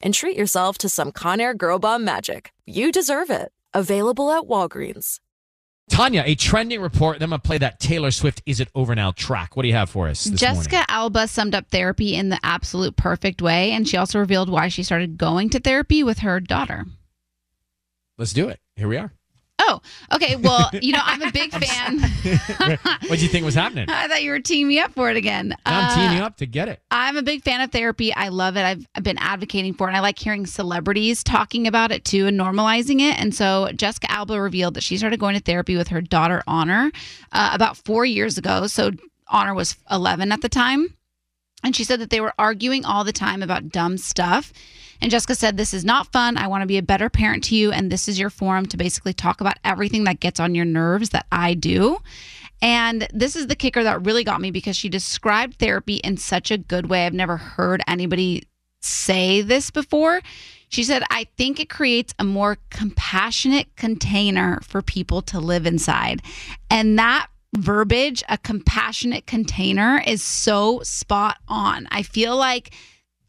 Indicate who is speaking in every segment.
Speaker 1: and treat yourself to some Conair Girl Bomb magic. You deserve it. Available at Walgreens.
Speaker 2: Tanya, a trending report. Then I'm going to play that Taylor Swift Is It Over Now track. What do you have for us? This
Speaker 3: Jessica
Speaker 2: morning?
Speaker 3: Alba summed up therapy in the absolute perfect way, and she also revealed why she started going to therapy with her daughter.
Speaker 2: Let's do it. Here we are.
Speaker 3: Oh, okay. Well, you know, I'm a big fan.
Speaker 2: what do you think was happening?
Speaker 3: I thought you were teeing me up for it again.
Speaker 2: I'm
Speaker 3: Uh,
Speaker 2: teeing you up to get it.
Speaker 3: I'm a big fan of therapy. I love it. I've, I've been advocating for it. And I like hearing celebrities talking about it too and normalizing it. And so Jessica Alba revealed that she started going to therapy with her daughter Honor uh, about four years ago. So Honor was 11 at the time. And she said that they were arguing all the time about dumb stuff. And Jessica said, This is not fun. I want to be a better parent to you. And this is your forum to basically talk about everything that gets on your nerves that I do. And this is the kicker that really got me because she described therapy in such a good way. I've never heard anybody say this before. She said, I think it creates a more compassionate container for people to live inside. And that verbiage, a compassionate container, is so spot on. I feel like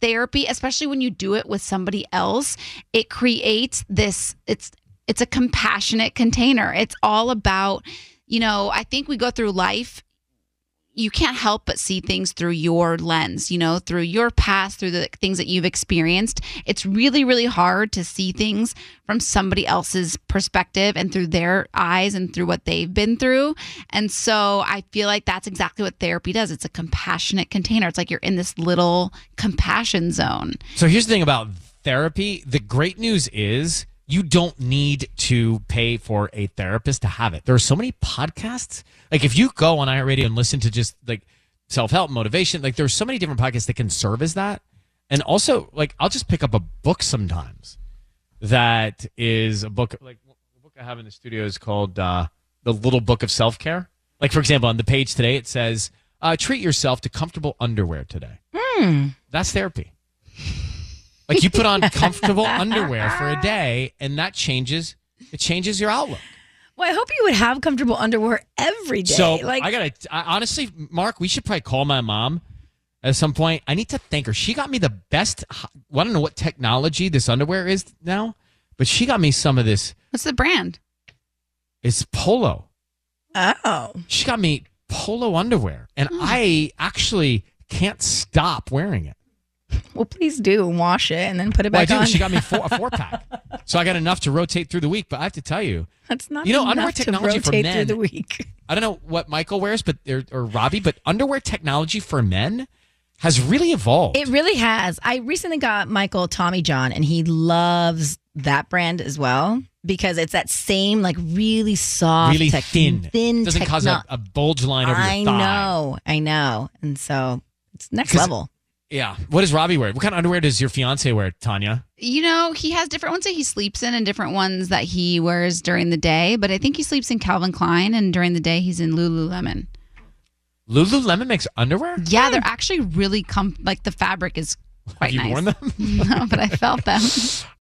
Speaker 3: therapy, especially when you do it with somebody else, it creates this, it's, it's a compassionate container. It's all about, you know, I think we go through life you can't help but see things through your lens, you know, through your past, through the things that you've experienced. It's really, really hard to see things from somebody else's perspective and through their eyes and through what they've been through. And so I feel like that's exactly what therapy does. It's a compassionate container. It's like you're in this little compassion zone.
Speaker 2: So here's the thing about therapy. The great news is you don't need to pay for a therapist to have it. There are so many podcasts. Like if you go on iHeartRadio and listen to just like self-help motivation, like there's so many different podcasts that can serve as that. And also like I'll just pick up a book sometimes that is a book like the book I have in the studio is called uh, The Little Book of Self-Care. Like for example, on the page today it says, uh, treat yourself to comfortable underwear today. That's therapy. Like you put on comfortable underwear for a day, and that changes. It changes your outlook.
Speaker 4: Well, I hope you would have comfortable underwear every day.
Speaker 2: So
Speaker 4: like,
Speaker 2: I gotta I, honestly, Mark, we should probably call my mom at some point. I need to thank her. She got me the best. I don't know what technology this underwear is now, but she got me some of this.
Speaker 3: What's the brand?
Speaker 2: It's Polo.
Speaker 4: oh,
Speaker 2: She got me Polo underwear, and
Speaker 4: Hmm.
Speaker 2: I actually can't stop wearing it.
Speaker 4: Well, please do wash it and then put it
Speaker 2: Well, I
Speaker 4: back
Speaker 2: do.
Speaker 4: on.
Speaker 2: She got me four, a four pack, so I got enough to rotate through the week. But I have to tell you,
Speaker 4: That's not
Speaker 2: You know, underwear technology for men-
Speaker 4: through the week.
Speaker 2: I don't know what Michael wears, but or, or Robbie, but underwear technology for men has really evolved.
Speaker 4: It really has. I recently got Michael Tommy John, and he loves that brand as well. because it's that same like really soft,
Speaker 2: really
Speaker 4: tech-
Speaker 2: thin.
Speaker 4: thin
Speaker 2: Doesn't cause a, a bulge line over
Speaker 4: I
Speaker 2: your thigh.
Speaker 4: know, I know, and so it's next level.
Speaker 2: Yeah. What does Robbie wear? What kind of underwear does your fiance wear, Tanya?
Speaker 3: You know, he has different ones that he sleeps in and different ones that he wears during the day. But I think he sleeps in Calvin Klein, and during the day he's in Lululemon.
Speaker 2: Lululemon makes underwear?
Speaker 3: Yeah, hmm. they're actually really com- like the fabric is quite
Speaker 2: Have you
Speaker 3: nice.
Speaker 2: worn them?
Speaker 3: no, but I felt them.